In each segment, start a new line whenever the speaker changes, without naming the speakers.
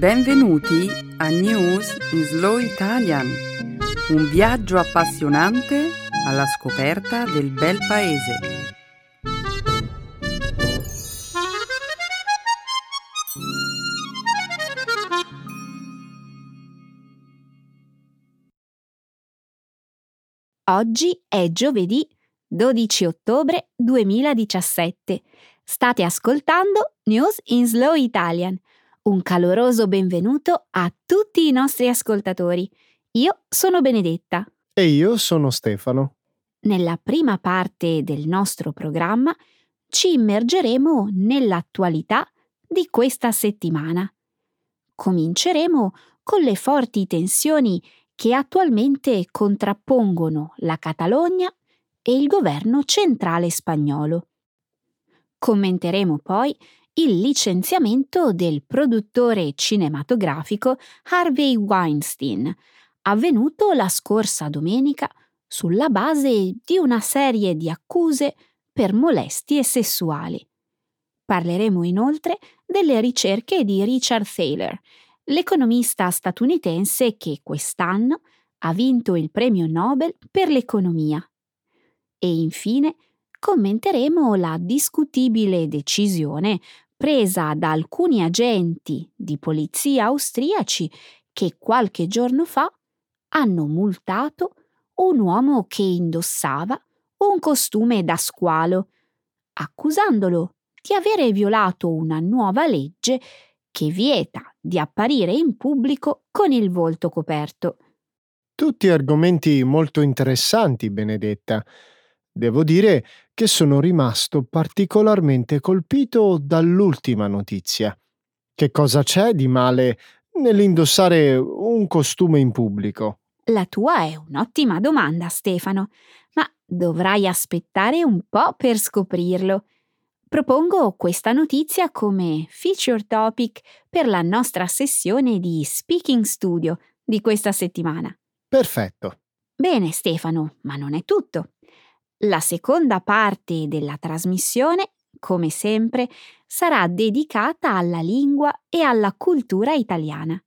Benvenuti a News in Slow Italian, un viaggio appassionante alla scoperta del bel paese.
Oggi è giovedì 12 ottobre 2017. State ascoltando News in Slow Italian un caloroso benvenuto a tutti i nostri ascoltatori. Io sono Benedetta.
E io sono Stefano.
Nella prima parte del nostro programma ci immergeremo nell'attualità di questa settimana. Cominceremo con le forti tensioni che attualmente contrappongono la Catalogna e il governo centrale spagnolo. Commenteremo poi il licenziamento del produttore cinematografico Harvey Weinstein, avvenuto la scorsa domenica sulla base di una serie di accuse per molestie sessuali. Parleremo inoltre delle ricerche di Richard Thaler, l'economista statunitense che quest'anno ha vinto il premio Nobel per l'economia. E infine commenteremo la discutibile decisione presa da alcuni agenti di polizia austriaci che qualche giorno fa hanno multato un uomo che indossava un costume da squalo, accusandolo di avere violato una nuova legge che vieta di apparire in pubblico con il volto coperto.
Tutti argomenti molto interessanti, Benedetta. Devo dire che sono rimasto particolarmente colpito dall'ultima notizia. Che cosa c'è di male nell'indossare un costume in pubblico?
La tua è un'ottima domanda, Stefano, ma dovrai aspettare un po' per scoprirlo. Propongo questa notizia come feature topic per la nostra sessione di Speaking Studio di questa settimana.
Perfetto.
Bene, Stefano, ma non è tutto. La seconda parte della trasmissione, come sempre, sarà dedicata alla lingua e alla cultura italiana.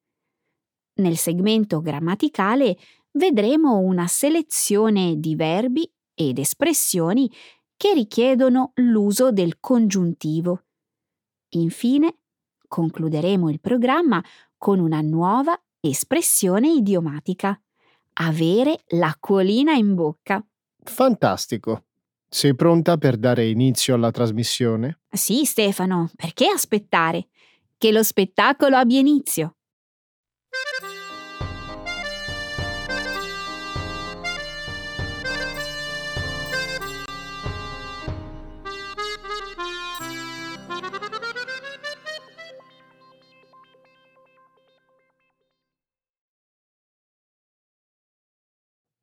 Nel segmento grammaticale vedremo una selezione di verbi ed espressioni che richiedono l'uso del congiuntivo. Infine, concluderemo il programma con una nuova espressione idiomatica. Avere l'acquolina in bocca.
Fantastico. Sei pronta per dare inizio alla trasmissione?
Sì, Stefano, perché aspettare? Che lo spettacolo abbia inizio.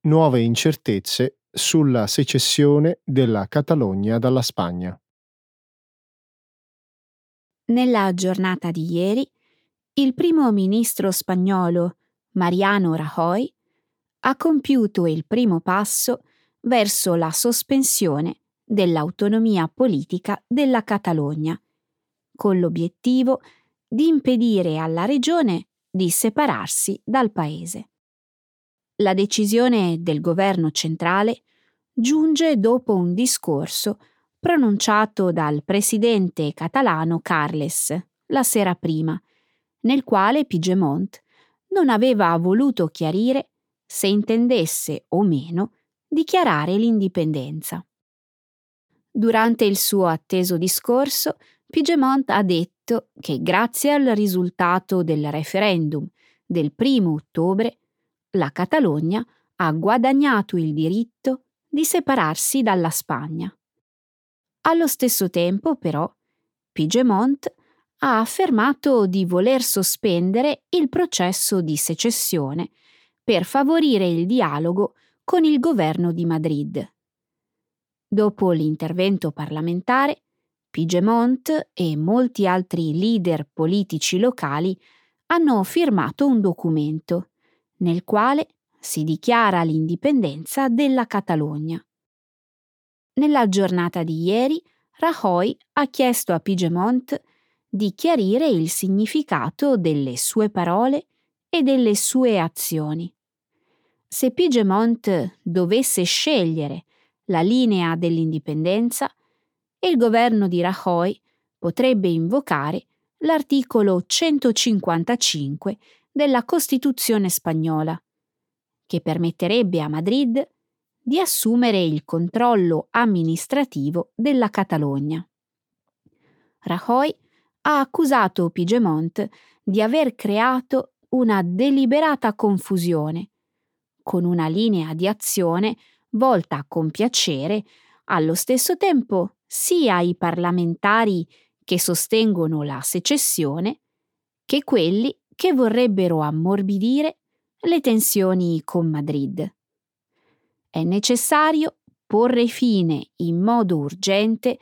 Nuove incertezze sulla secessione della Catalogna dalla Spagna.
Nella giornata di ieri, il primo ministro spagnolo Mariano Rajoy ha compiuto il primo passo verso la sospensione dell'autonomia politica della Catalogna, con l'obiettivo di impedire alla regione di separarsi dal paese. La decisione del governo centrale giunge dopo un discorso pronunciato dal presidente catalano Carles la sera prima, nel quale Pigemont non aveva voluto chiarire se intendesse o meno dichiarare l'indipendenza. Durante il suo atteso discorso, Pigemont ha detto che grazie al risultato del referendum del 1 ottobre la Catalogna ha guadagnato il diritto di separarsi dalla Spagna. Allo stesso tempo, però, Pigemont ha affermato di voler sospendere il processo di secessione per favorire il dialogo con il governo di Madrid. Dopo l'intervento parlamentare, Pigemont e molti altri leader politici locali hanno firmato un documento nel quale si dichiara l'indipendenza della Catalogna. Nella giornata di ieri, Rajoy ha chiesto a Pigemont di chiarire il significato delle sue parole e delle sue azioni. Se Pigemont dovesse scegliere la linea dell'indipendenza, il governo di Rajoy potrebbe invocare l'articolo 155 della Costituzione spagnola, che permetterebbe a Madrid di assumere il controllo amministrativo della Catalogna. Rajoy ha accusato Pigemont di aver creato una deliberata confusione, con una linea di azione volta a compiacere allo stesso tempo sia i parlamentari che sostengono la secessione che quelli che vorrebbero ammorbidire le tensioni con Madrid. È necessario porre fine in modo urgente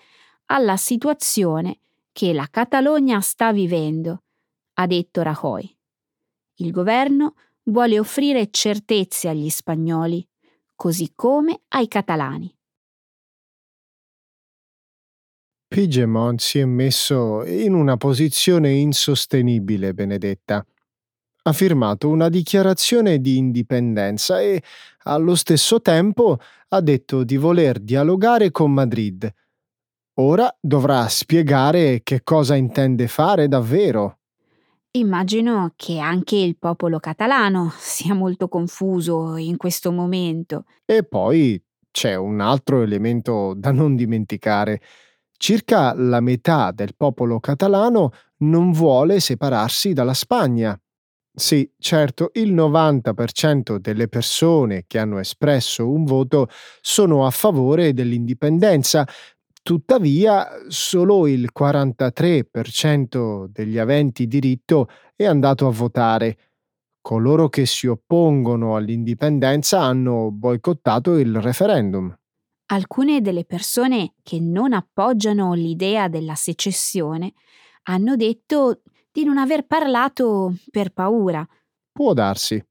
alla situazione che la Catalogna sta vivendo, ha detto Rajoy. Il governo vuole offrire certezze agli spagnoli, così come ai catalani.
Pigemont si è messo in una posizione insostenibile, Benedetta. Ha firmato una dichiarazione di indipendenza e, allo stesso tempo, ha detto di voler dialogare con Madrid. Ora dovrà spiegare che cosa intende fare davvero.
Immagino che anche il popolo catalano sia molto confuso in questo momento.
E poi c'è un altro elemento da non dimenticare. Circa la metà del popolo catalano non vuole separarsi dalla Spagna. Sì, certo, il 90% delle persone che hanno espresso un voto sono a favore dell'indipendenza, tuttavia solo il 43% degli aventi diritto è andato a votare. Coloro che si oppongono all'indipendenza hanno boicottato il referendum.
Alcune delle persone che non appoggiano l'idea della secessione hanno detto di non aver parlato per paura.
Può darsi.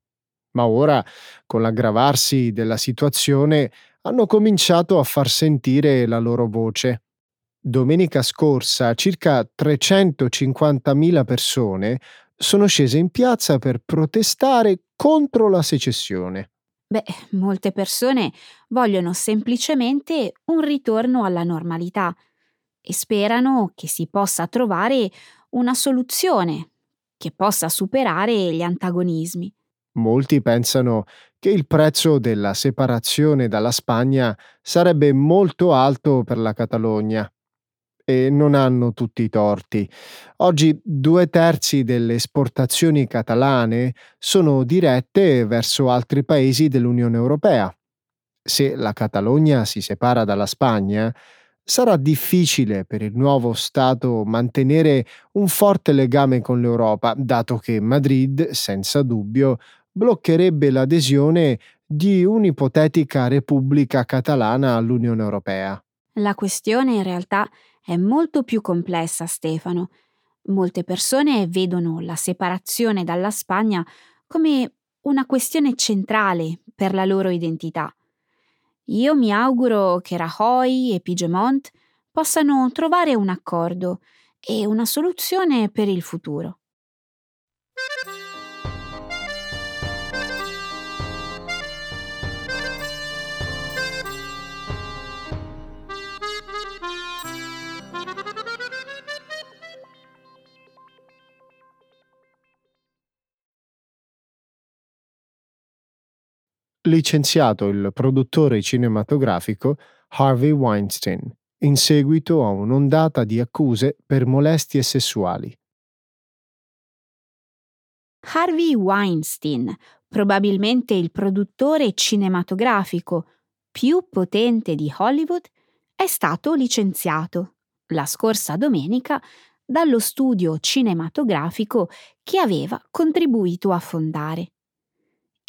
Ma ora, con l'aggravarsi della situazione, hanno cominciato a far sentire la loro voce. Domenica scorsa circa 350.000 persone sono scese in piazza per protestare contro la secessione.
Beh, molte persone vogliono semplicemente un ritorno alla normalità e sperano che si possa trovare una soluzione che possa superare gli antagonismi.
Molti pensano che il prezzo della separazione dalla Spagna sarebbe molto alto per la Catalogna e non hanno tutti i torti. Oggi due terzi delle esportazioni catalane sono dirette verso altri paesi dell'Unione Europea. Se la Catalogna si separa dalla Spagna, sarà difficile per il nuovo Stato mantenere un forte legame con l'Europa, dato che Madrid, senza dubbio, bloccherebbe l'adesione di un'ipotetica Repubblica catalana all'Unione Europea.
La questione in realtà è molto più complessa, Stefano. Molte persone vedono la separazione dalla Spagna come una questione centrale per la loro identità. Io mi auguro che Rajoy e Pigemont possano trovare un accordo e una soluzione per il futuro.
Licenziato il produttore cinematografico Harvey Weinstein in seguito a un'ondata di accuse per molestie sessuali.
Harvey Weinstein, probabilmente il produttore cinematografico più potente di Hollywood, è stato licenziato la scorsa domenica dallo studio cinematografico che aveva contribuito a fondare.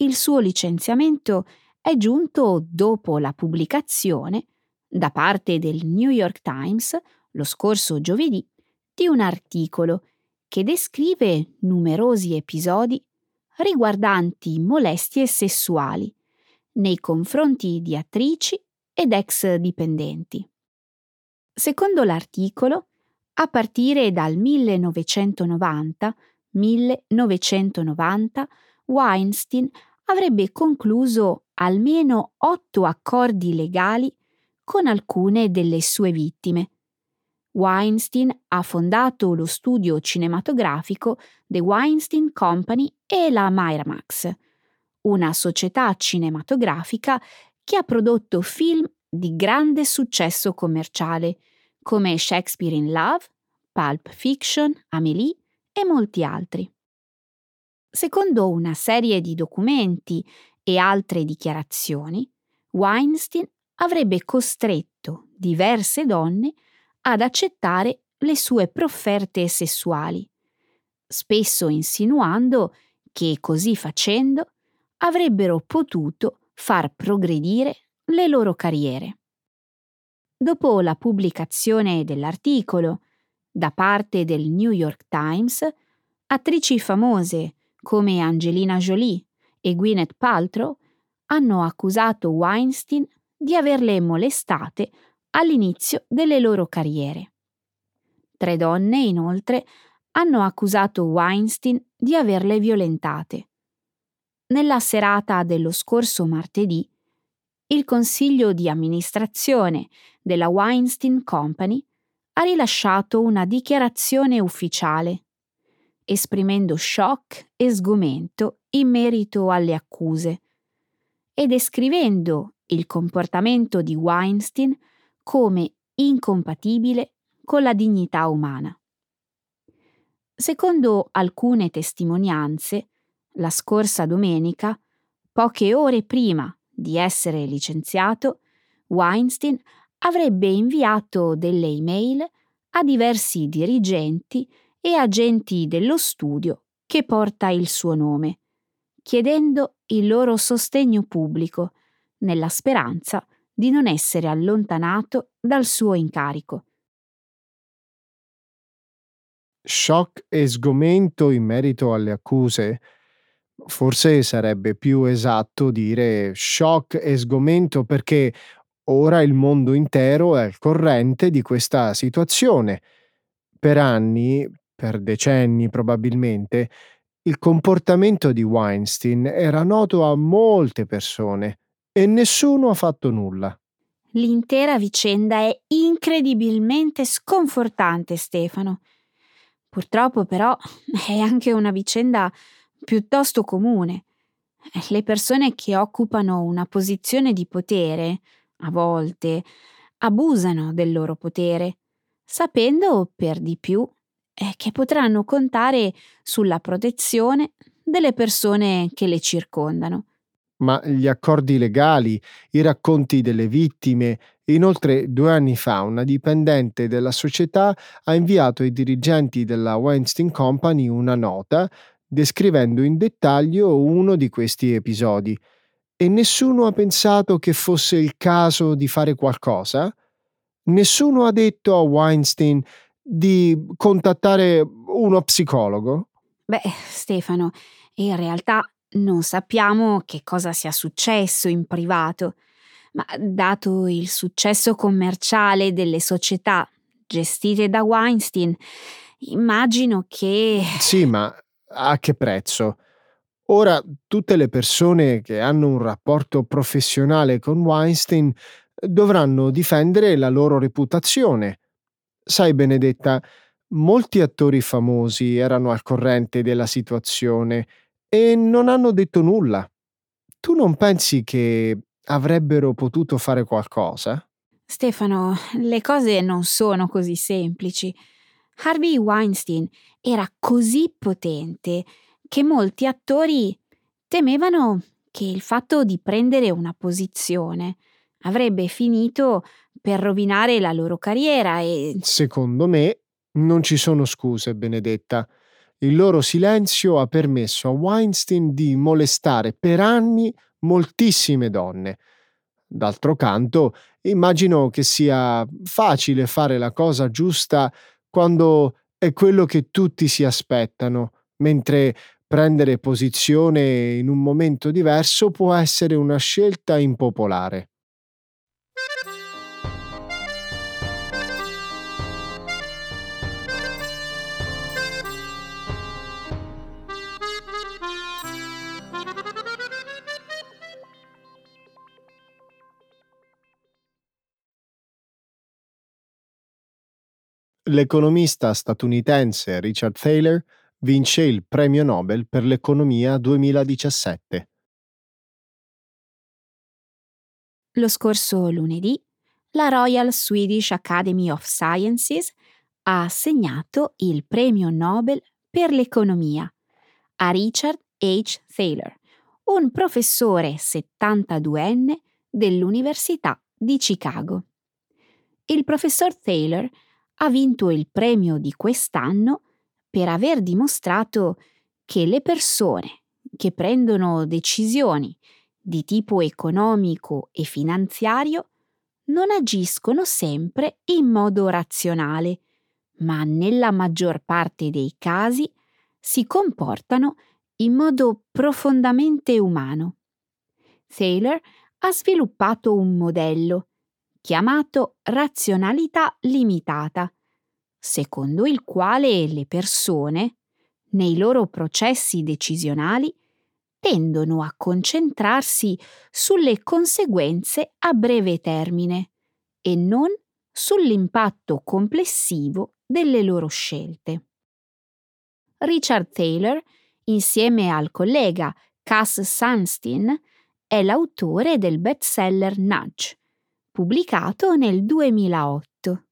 Il suo licenziamento è giunto dopo la pubblicazione, da parte del New York Times, lo scorso giovedì, di un articolo che descrive numerosi episodi riguardanti molestie sessuali nei confronti di attrici ed ex dipendenti. Secondo l'articolo, a partire dal 1990, 1990 Weinstein avrebbe concluso almeno otto accordi legali con alcune delle sue vittime. Weinstein ha fondato lo studio cinematografico The Weinstein Company e la Miramax, una società cinematografica che ha prodotto film di grande successo commerciale, come Shakespeare in Love, Pulp Fiction, Amélie e molti altri. Secondo una serie di documenti e altre dichiarazioni, Weinstein avrebbe costretto diverse donne ad accettare le sue profferte sessuali, spesso insinuando che così facendo avrebbero potuto far progredire le loro carriere. Dopo la pubblicazione dell'articolo da parte del New York Times, attrici famose come Angelina Jolie e Gwyneth Paltrow hanno accusato Weinstein di averle molestate all'inizio delle loro carriere. Tre donne, inoltre, hanno accusato Weinstein di averle violentate. Nella serata dello scorso martedì, il consiglio di amministrazione della Weinstein Company ha rilasciato una dichiarazione ufficiale, esprimendo shock e sgomento in merito alle accuse e descrivendo il comportamento di Weinstein come incompatibile con la dignità umana. Secondo alcune testimonianze, la scorsa domenica, poche ore prima di essere licenziato, Weinstein avrebbe inviato delle email a diversi dirigenti e agenti dello studio che porta il suo nome, chiedendo il loro sostegno pubblico, nella speranza di non essere allontanato dal suo incarico.
Shock e sgomento in merito alle accuse? Forse sarebbe più esatto dire shock e sgomento perché ora il mondo intero è al corrente di questa situazione. Per anni, per decenni probabilmente, il comportamento di Weinstein era noto a molte persone e nessuno ha fatto nulla.
L'intera vicenda è incredibilmente sconfortante, Stefano. Purtroppo però è anche una vicenda piuttosto comune. Le persone che occupano una posizione di potere, a volte, abusano del loro potere, sapendo per di più che potranno contare sulla protezione delle persone che le circondano.
Ma gli accordi legali, i racconti delle vittime, inoltre due anni fa una dipendente della società ha inviato ai dirigenti della Weinstein Company una nota descrivendo in dettaglio uno di questi episodi. E nessuno ha pensato che fosse il caso di fare qualcosa? Nessuno ha detto a Weinstein di contattare uno psicologo?
Beh, Stefano, in realtà non sappiamo che cosa sia successo in privato, ma dato il successo commerciale delle società gestite da Weinstein, immagino che...
Sì, ma a che prezzo? Ora tutte le persone che hanno un rapporto professionale con Weinstein dovranno difendere la loro reputazione. Sai, Benedetta, molti attori famosi erano al corrente della situazione e non hanno detto nulla. Tu non pensi che avrebbero potuto fare qualcosa?
Stefano, le cose non sono così semplici. Harvey Weinstein era così potente che molti attori temevano che il fatto di prendere una posizione avrebbe finito per rovinare la loro carriera e...
Secondo me non ci sono scuse, Benedetta. Il loro silenzio ha permesso a Weinstein di molestare per anni moltissime donne. D'altro canto, immagino che sia facile fare la cosa giusta quando è quello che tutti si aspettano, mentre prendere posizione in un momento diverso può essere una scelta impopolare. L'economista statunitense Richard Thaler vince il premio Nobel per l'economia 2017.
Lo scorso lunedì, la Royal Swedish Academy of Sciences ha assegnato il premio Nobel per l'economia a Richard H. Thaler, un professore 72enne dell'Università di Chicago. Il professor Thaler ha vinto il premio di quest'anno per aver dimostrato che le persone che prendono decisioni di tipo economico e finanziario non agiscono sempre in modo razionale, ma nella maggior parte dei casi si comportano in modo profondamente umano. Thaler ha sviluppato un modello chiamato razionalità limitata, secondo il quale le persone, nei loro processi decisionali, tendono a concentrarsi sulle conseguenze a breve termine e non sull'impatto complessivo delle loro scelte. Richard Taylor, insieme al collega Cass Sunstein, è l'autore del bestseller Nudge, pubblicato nel 2008.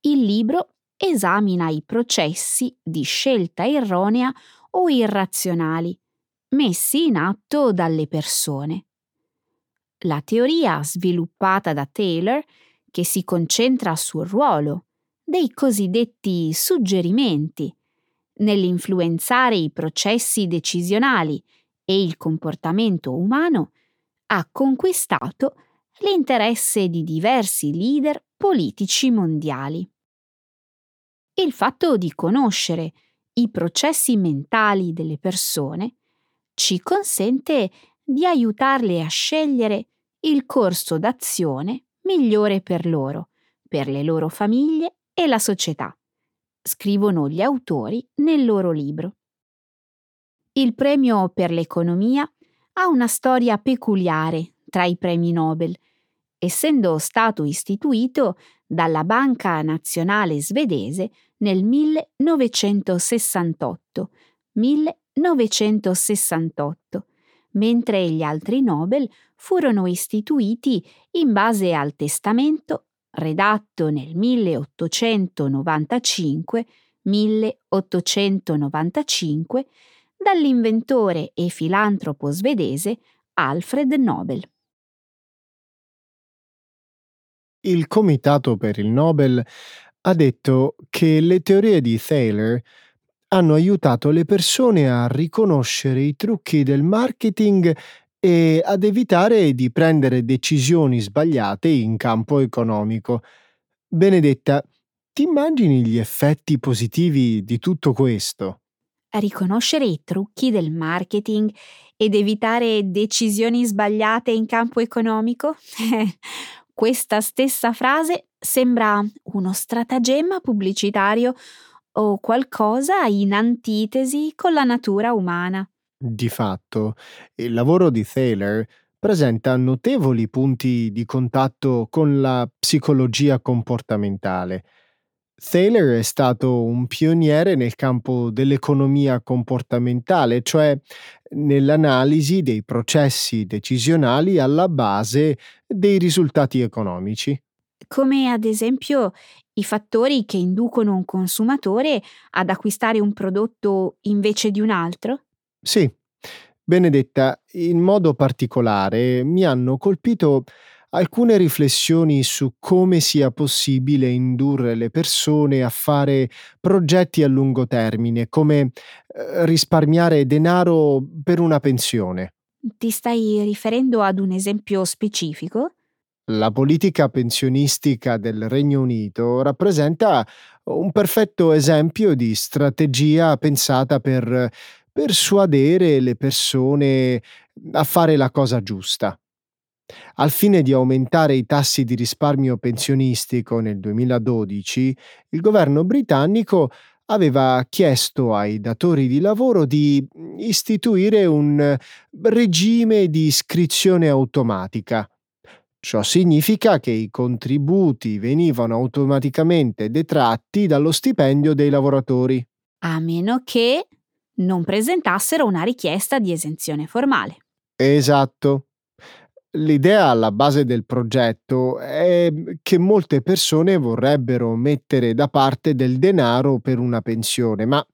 Il libro esamina i processi di scelta erronea o irrazionali messi in atto dalle persone. La teoria sviluppata da Taylor, che si concentra sul ruolo dei cosiddetti suggerimenti nell'influenzare i processi decisionali e il comportamento umano, ha conquistato l'interesse di diversi leader politici mondiali. Il fatto di conoscere i processi mentali delle persone ci consente di aiutarle a scegliere il corso d'azione migliore per loro, per le loro famiglie e la società, scrivono gli autori nel loro libro. Il premio per l'economia ha una storia peculiare tra i premi Nobel, essendo stato istituito dalla Banca Nazionale Svedese nel 1968, 1968, mentre gli altri Nobel furono istituiti in base al testamento redatto nel 1895 1895 dall'inventore e filantropo svedese Alfred Nobel.
Il Comitato per il Nobel ha detto che le teorie di Thaler hanno aiutato le persone a riconoscere i trucchi del marketing e ad evitare di prendere decisioni sbagliate in campo economico. Benedetta, ti immagini gli effetti positivi di tutto questo?
Riconoscere i trucchi del marketing ed evitare decisioni sbagliate in campo economico? Questa stessa frase sembra uno stratagemma pubblicitario o qualcosa in antitesi con la natura umana.
Di fatto, il lavoro di Thaler presenta notevoli punti di contatto con la psicologia comportamentale. Thaler è stato un pioniere nel campo dell'economia comportamentale, cioè nell'analisi dei processi decisionali alla base dei risultati economici.
Come ad esempio i fattori che inducono un consumatore ad acquistare un prodotto invece di un altro?
Sì, Benedetta, in modo particolare mi hanno colpito alcune riflessioni su come sia possibile indurre le persone a fare progetti a lungo termine, come eh, risparmiare denaro per una pensione.
Ti stai riferendo ad un esempio specifico?
La politica pensionistica del Regno Unito rappresenta un perfetto esempio di strategia pensata per persuadere le persone a fare la cosa giusta. Al fine di aumentare i tassi di risparmio pensionistico nel 2012, il governo britannico aveva chiesto ai datori di lavoro di istituire un regime di iscrizione automatica Ciò significa che i contributi venivano automaticamente detratti dallo stipendio dei lavoratori.
A meno che non presentassero una richiesta di esenzione formale.
Esatto. L'idea alla base del progetto è che molte persone vorrebbero mettere da parte del denaro per una pensione, ma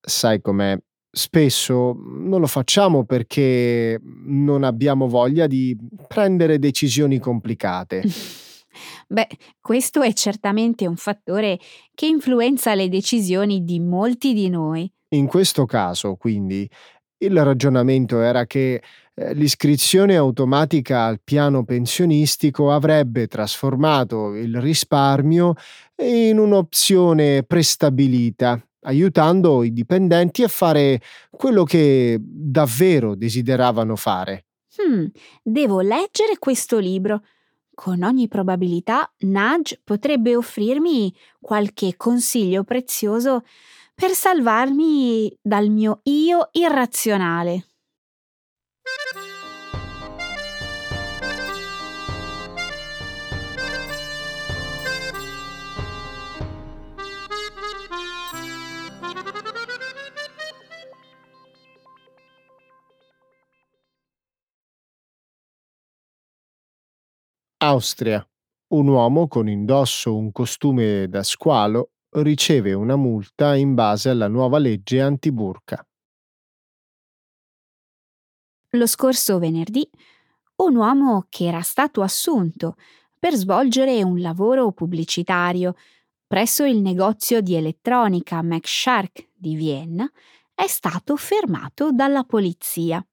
sai com'è? Spesso non lo facciamo perché non abbiamo voglia di prendere decisioni complicate.
Beh, questo è certamente un fattore che influenza le decisioni di molti di noi.
In questo caso, quindi, il ragionamento era che l'iscrizione automatica al piano pensionistico avrebbe trasformato il risparmio in un'opzione prestabilita, aiutando i dipendenti a fare quello che davvero desideravano fare.
Hmm, devo leggere questo libro. Con ogni probabilità Nudge potrebbe offrirmi qualche consiglio prezioso per salvarmi dal mio io irrazionale.
Austria. Un uomo con indosso un costume da squalo riceve una multa in base alla nuova legge antiburca.
Lo scorso venerdì, un uomo che era stato assunto per svolgere un lavoro pubblicitario presso il negozio di elettronica Max Shark di Vienna è stato fermato dalla polizia.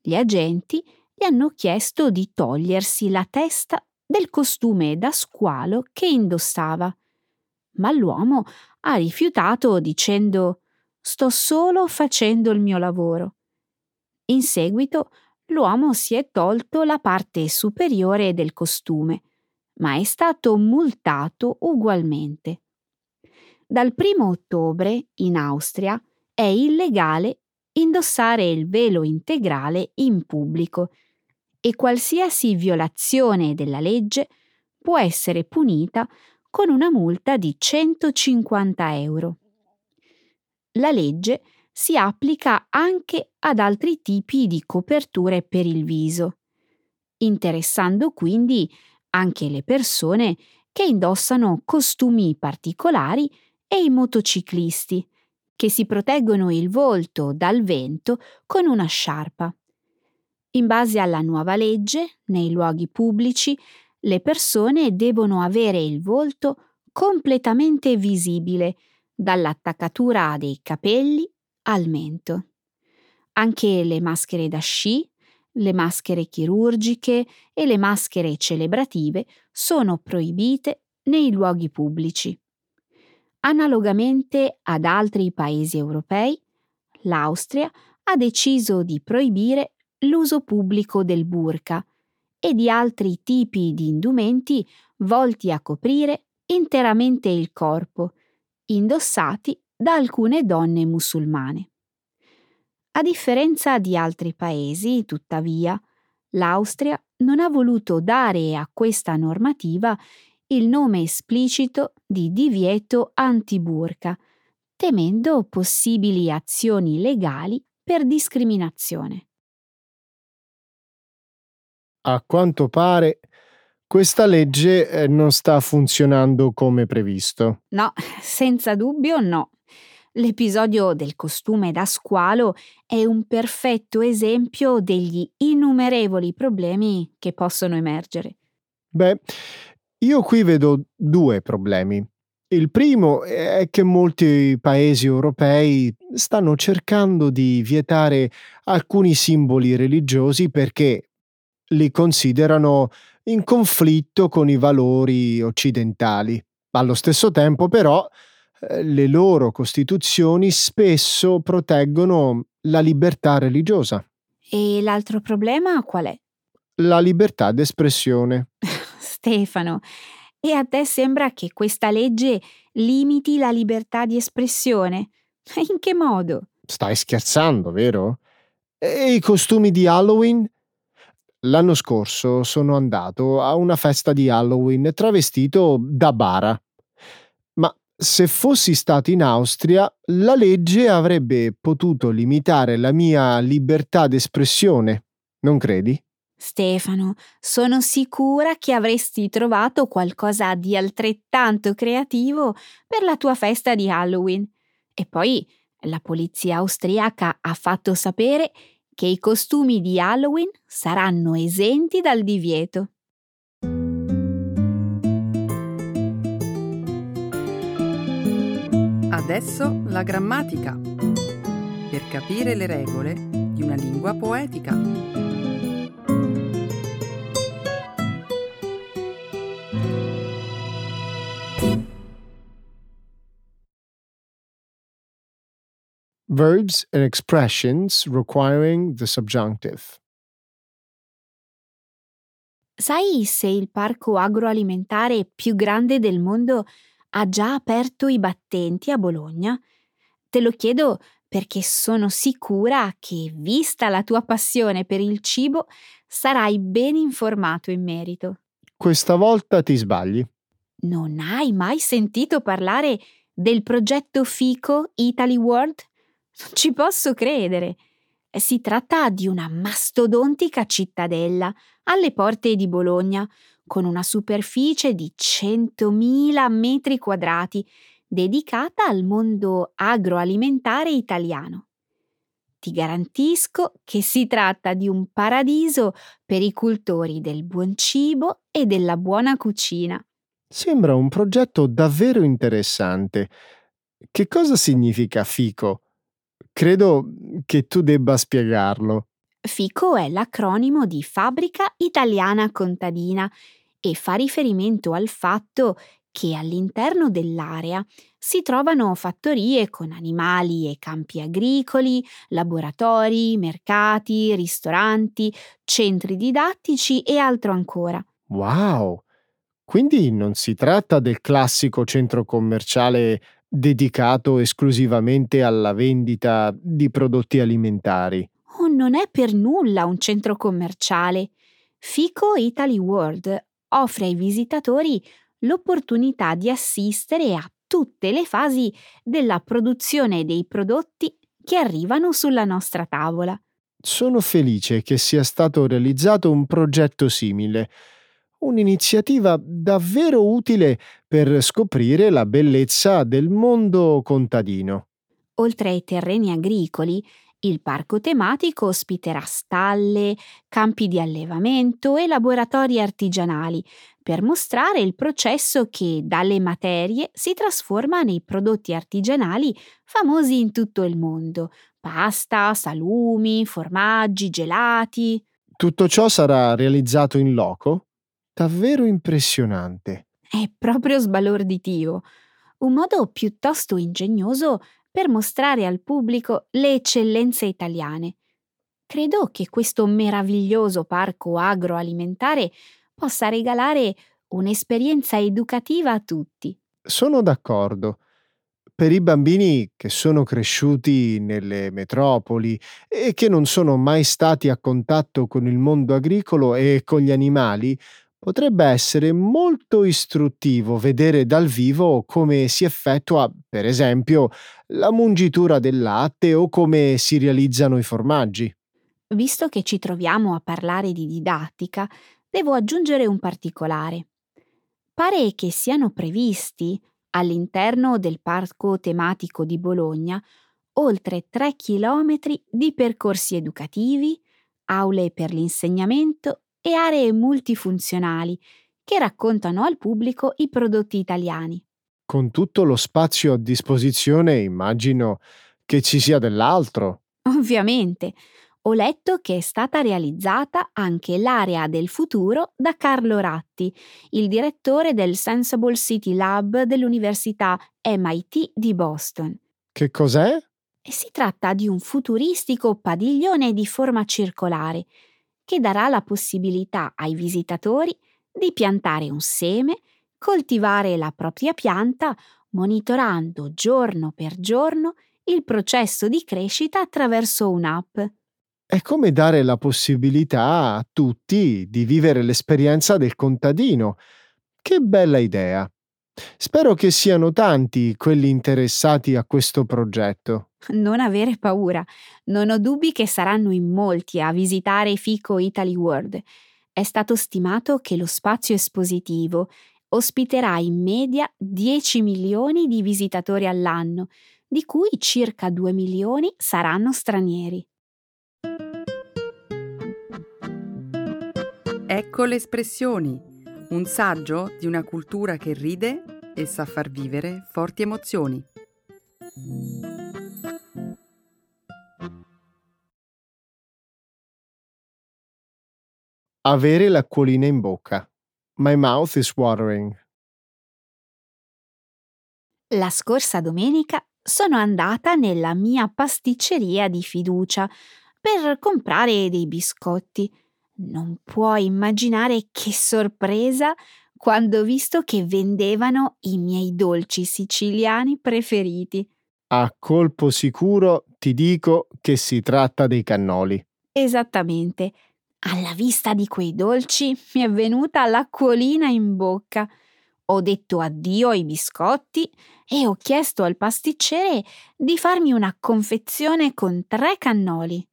Gli agenti gli hanno chiesto di togliersi la testa del costume da squalo che indossava ma l'uomo ha rifiutato dicendo Sto solo facendo il mio lavoro. In seguito l'uomo si è tolto la parte superiore del costume, ma è stato multato ugualmente. Dal primo ottobre in Austria è illegale indossare il velo integrale in pubblico e qualsiasi violazione della legge può essere punita con una multa di 150 euro. La legge si applica anche ad altri tipi di coperture per il viso, interessando quindi anche le persone che indossano costumi particolari e i motociclisti, che si proteggono il volto dal vento con una sciarpa. In base alla nuova legge, nei luoghi pubblici le persone devono avere il volto completamente visibile, dall'attaccatura dei capelli al mento. Anche le maschere da sci, le maschere chirurgiche e le maschere celebrative sono proibite nei luoghi pubblici. Analogamente ad altri paesi europei, l'Austria ha deciso di proibire l'uso pubblico del burqa, e di altri tipi di indumenti volti a coprire interamente il corpo, indossati da alcune donne musulmane. A differenza di altri paesi, tuttavia, l'Austria non ha voluto dare a questa normativa il nome esplicito di divieto antiburca, temendo possibili azioni legali per discriminazione.
A quanto pare questa legge eh, non sta funzionando come previsto.
No, senza dubbio no. L'episodio del costume da squalo è un perfetto esempio degli innumerevoli problemi che possono emergere.
Beh, io qui vedo due problemi. Il primo è che molti paesi europei stanno cercando di vietare alcuni simboli religiosi perché li considerano in conflitto con i valori occidentali. Allo stesso tempo, però, eh, le loro costituzioni spesso proteggono la libertà religiosa.
E l'altro problema qual è?
La libertà d'espressione.
Stefano, e a te sembra che questa legge limiti la libertà di espressione? In che modo?
Stai scherzando, vero? E i costumi di Halloween? L'anno scorso sono andato a una festa di Halloween travestito da bara. Ma se fossi stato in Austria, la legge avrebbe potuto limitare la mia libertà d'espressione, non credi?
Stefano, sono sicura che avresti trovato qualcosa di altrettanto creativo per la tua festa di Halloween. E poi la polizia austriaca ha fatto sapere che i costumi di Halloween saranno esenti dal divieto.
Adesso la grammatica. Per capire le regole di una lingua poetica.
Verbs and expressions requiring the subjunctive.
Sai se il parco agroalimentare più grande del mondo ha già aperto i battenti a Bologna? Te lo chiedo perché sono sicura che, vista la tua passione per il cibo, sarai ben informato in merito.
Questa volta ti sbagli.
Non hai mai sentito parlare del progetto FICO Italy World? Non ci posso credere. Si tratta di una mastodontica cittadella alle porte di Bologna, con una superficie di 100.000 metri quadrati, dedicata al mondo agroalimentare italiano. Ti garantisco che si tratta di un paradiso per i cultori del buon cibo e della buona cucina.
Sembra un progetto davvero interessante. Che cosa significa FICO? Credo che tu debba spiegarlo.
FICO è l'acronimo di Fabbrica Italiana Contadina e fa riferimento al fatto che all'interno dell'area si trovano fattorie con animali e campi agricoli, laboratori, mercati, ristoranti, centri didattici e altro ancora.
Wow! Quindi non si tratta del classico centro commerciale dedicato esclusivamente alla vendita di prodotti alimentari.
Oh, non è per nulla un centro commerciale. Fico Italy World offre ai visitatori l'opportunità di assistere a tutte le fasi della produzione dei prodotti che arrivano sulla nostra tavola.
Sono felice che sia stato realizzato un progetto simile un'iniziativa davvero utile per scoprire la bellezza del mondo contadino.
Oltre ai terreni agricoli, il parco tematico ospiterà stalle, campi di allevamento e laboratori artigianali per mostrare il processo che dalle materie si trasforma nei prodotti artigianali famosi in tutto il mondo: pasta, salumi, formaggi, gelati.
Tutto ciò sarà realizzato in loco? davvero impressionante.
È proprio sbalorditivo. Un modo piuttosto ingegnoso per mostrare al pubblico le eccellenze italiane. Credo che questo meraviglioso parco agroalimentare possa regalare un'esperienza educativa a tutti.
Sono d'accordo. Per i bambini che sono cresciuti nelle metropoli e che non sono mai stati a contatto con il mondo agricolo e con gli animali, Potrebbe essere molto istruttivo vedere dal vivo come si effettua, per esempio, la mungitura del latte o come si realizzano i formaggi.
Visto che ci troviamo a parlare di didattica, devo aggiungere un particolare. Pare che siano previsti, all'interno del parco tematico di Bologna, oltre 3 chilometri di percorsi educativi, aule per l'insegnamento e aree multifunzionali che raccontano al pubblico i prodotti italiani.
Con tutto lo spazio a disposizione immagino che ci sia dell'altro.
Ovviamente. Ho letto che è stata realizzata anche l'area del futuro da Carlo Ratti, il direttore del Sensible City Lab dell'Università MIT di Boston.
Che cos'è?
Si tratta di un futuristico padiglione di forma circolare che darà la possibilità ai visitatori di piantare un seme, coltivare la propria pianta, monitorando giorno per giorno il processo di crescita attraverso un'app.
È come dare la possibilità a tutti di vivere l'esperienza del contadino. Che bella idea! Spero che siano tanti quelli interessati a questo progetto.
Non avere paura. Non ho dubbi che saranno in molti a visitare Fico Italy World. È stato stimato che lo spazio espositivo ospiterà in media 10 milioni di visitatori all'anno, di cui circa 2 milioni saranno stranieri.
Ecco le espressioni, un saggio di una cultura che ride e sa far vivere forti emozioni.
Avere l'acquolina in bocca. My mouth is watering.
La scorsa domenica sono andata nella mia pasticceria di fiducia per comprare dei biscotti. Non puoi immaginare che sorpresa quando ho visto che vendevano i miei dolci siciliani preferiti.
A colpo sicuro ti dico che si tratta dei cannoli.
Esattamente. Alla vista di quei dolci mi è venuta l'acquolina in bocca. Ho detto addio ai biscotti e ho chiesto al pasticcere di farmi una confezione con tre cannoli.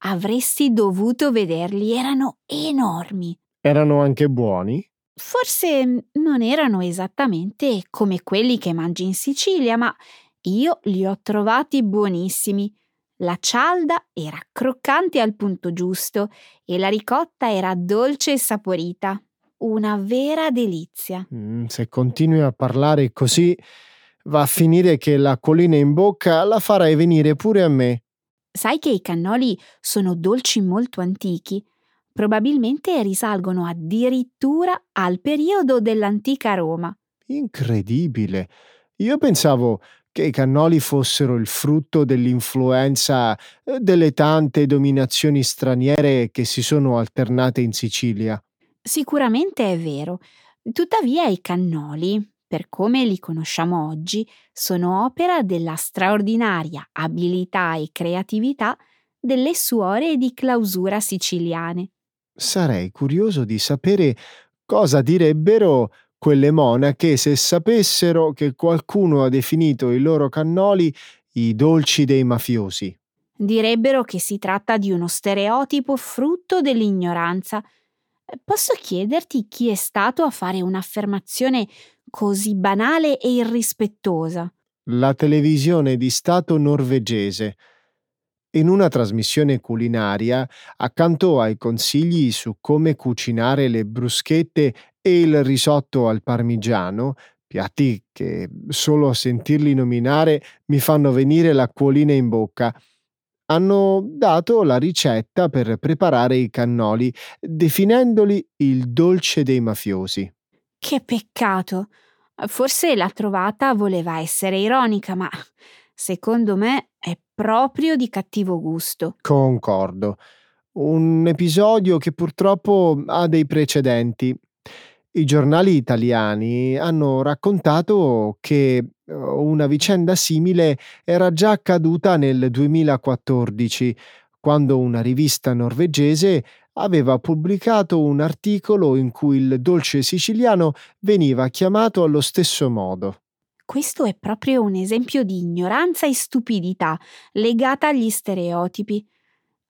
Avresti dovuto vederli, erano enormi.
Erano anche buoni?
Forse non erano esattamente come quelli che mangi in Sicilia, ma io li ho trovati buonissimi. La cialda era croccante al punto giusto e la ricotta era dolce e saporita. Una vera delizia.
Mm, se continui a parlare così, va a finire che l'acquolina in bocca la farai venire pure a me.
Sai che i cannoli sono dolci molto antichi. Probabilmente risalgono addirittura al periodo dell'antica Roma.
Incredibile. Io pensavo che i cannoli fossero il frutto dell'influenza eh, delle tante dominazioni straniere che si sono alternate in Sicilia.
Sicuramente è vero. Tuttavia i cannoli, per come li conosciamo oggi, sono opera della straordinaria abilità e creatività delle suore di clausura siciliane.
Sarei curioso di sapere cosa direbbero quelle monache se sapessero che qualcuno ha definito i loro cannoli i dolci dei mafiosi.
Direbbero che si tratta di uno stereotipo frutto dell'ignoranza. Posso chiederti chi è stato a fare un'affermazione così banale e irrispettosa?
La televisione di Stato norvegese. In una trasmissione culinaria, accanto ai consigli su come cucinare le bruschette e il risotto al parmigiano, piatti che solo a sentirli nominare mi fanno venire l'acquolina in bocca, hanno dato la ricetta per preparare i cannoli, definendoli il dolce dei mafiosi.
Che peccato! Forse la trovata voleva essere ironica, ma secondo me è proprio di cattivo gusto.
Concordo. Un episodio che purtroppo ha dei precedenti. I giornali italiani hanno raccontato che eh, una vicenda simile era già accaduta nel 2014, quando una rivista norvegese aveva pubblicato un articolo in cui il dolce siciliano veniva chiamato allo stesso modo.
Questo è proprio un esempio di ignoranza e stupidità legata agli stereotipi.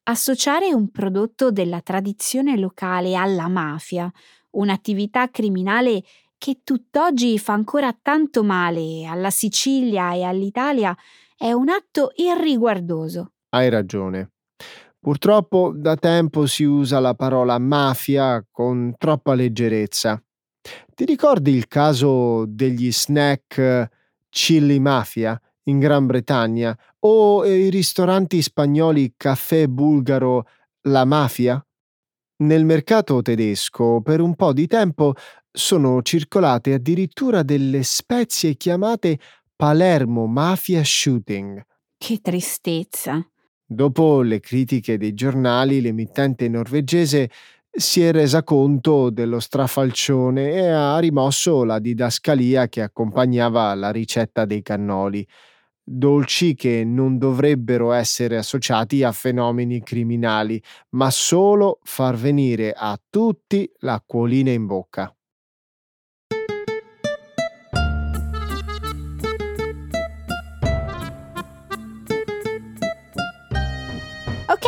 Associare un prodotto della tradizione locale alla mafia, un'attività criminale che tutt'oggi fa ancora tanto male alla Sicilia e all'Italia, è un atto irriguardoso.
Hai ragione. Purtroppo da tempo si usa la parola mafia con troppa leggerezza. Ti ricordi il caso degli snack Chili Mafia in Gran Bretagna o i ristoranti spagnoli Caffè Bulgaro La Mafia? Nel mercato tedesco per un po' di tempo sono circolate addirittura delle spezie chiamate Palermo Mafia Shooting.
Che tristezza.
Dopo le critiche dei giornali, l'emittente norvegese si è resa conto dello strafalcione e ha rimosso la didascalia che accompagnava la ricetta dei cannoli. dolci che non dovrebbero essere associati a fenomeni criminali, ma solo far venire a tutti l'acquolina in bocca.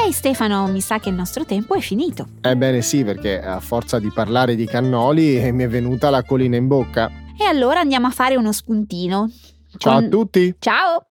Ok Stefano, mi sa che il nostro tempo è finito.
Ebbene sì, perché a forza di parlare di cannoli mi è venuta l'acquolina in bocca.
E allora andiamo a fare uno spuntino.
Ciao
Con-
a tutti!
Ciao!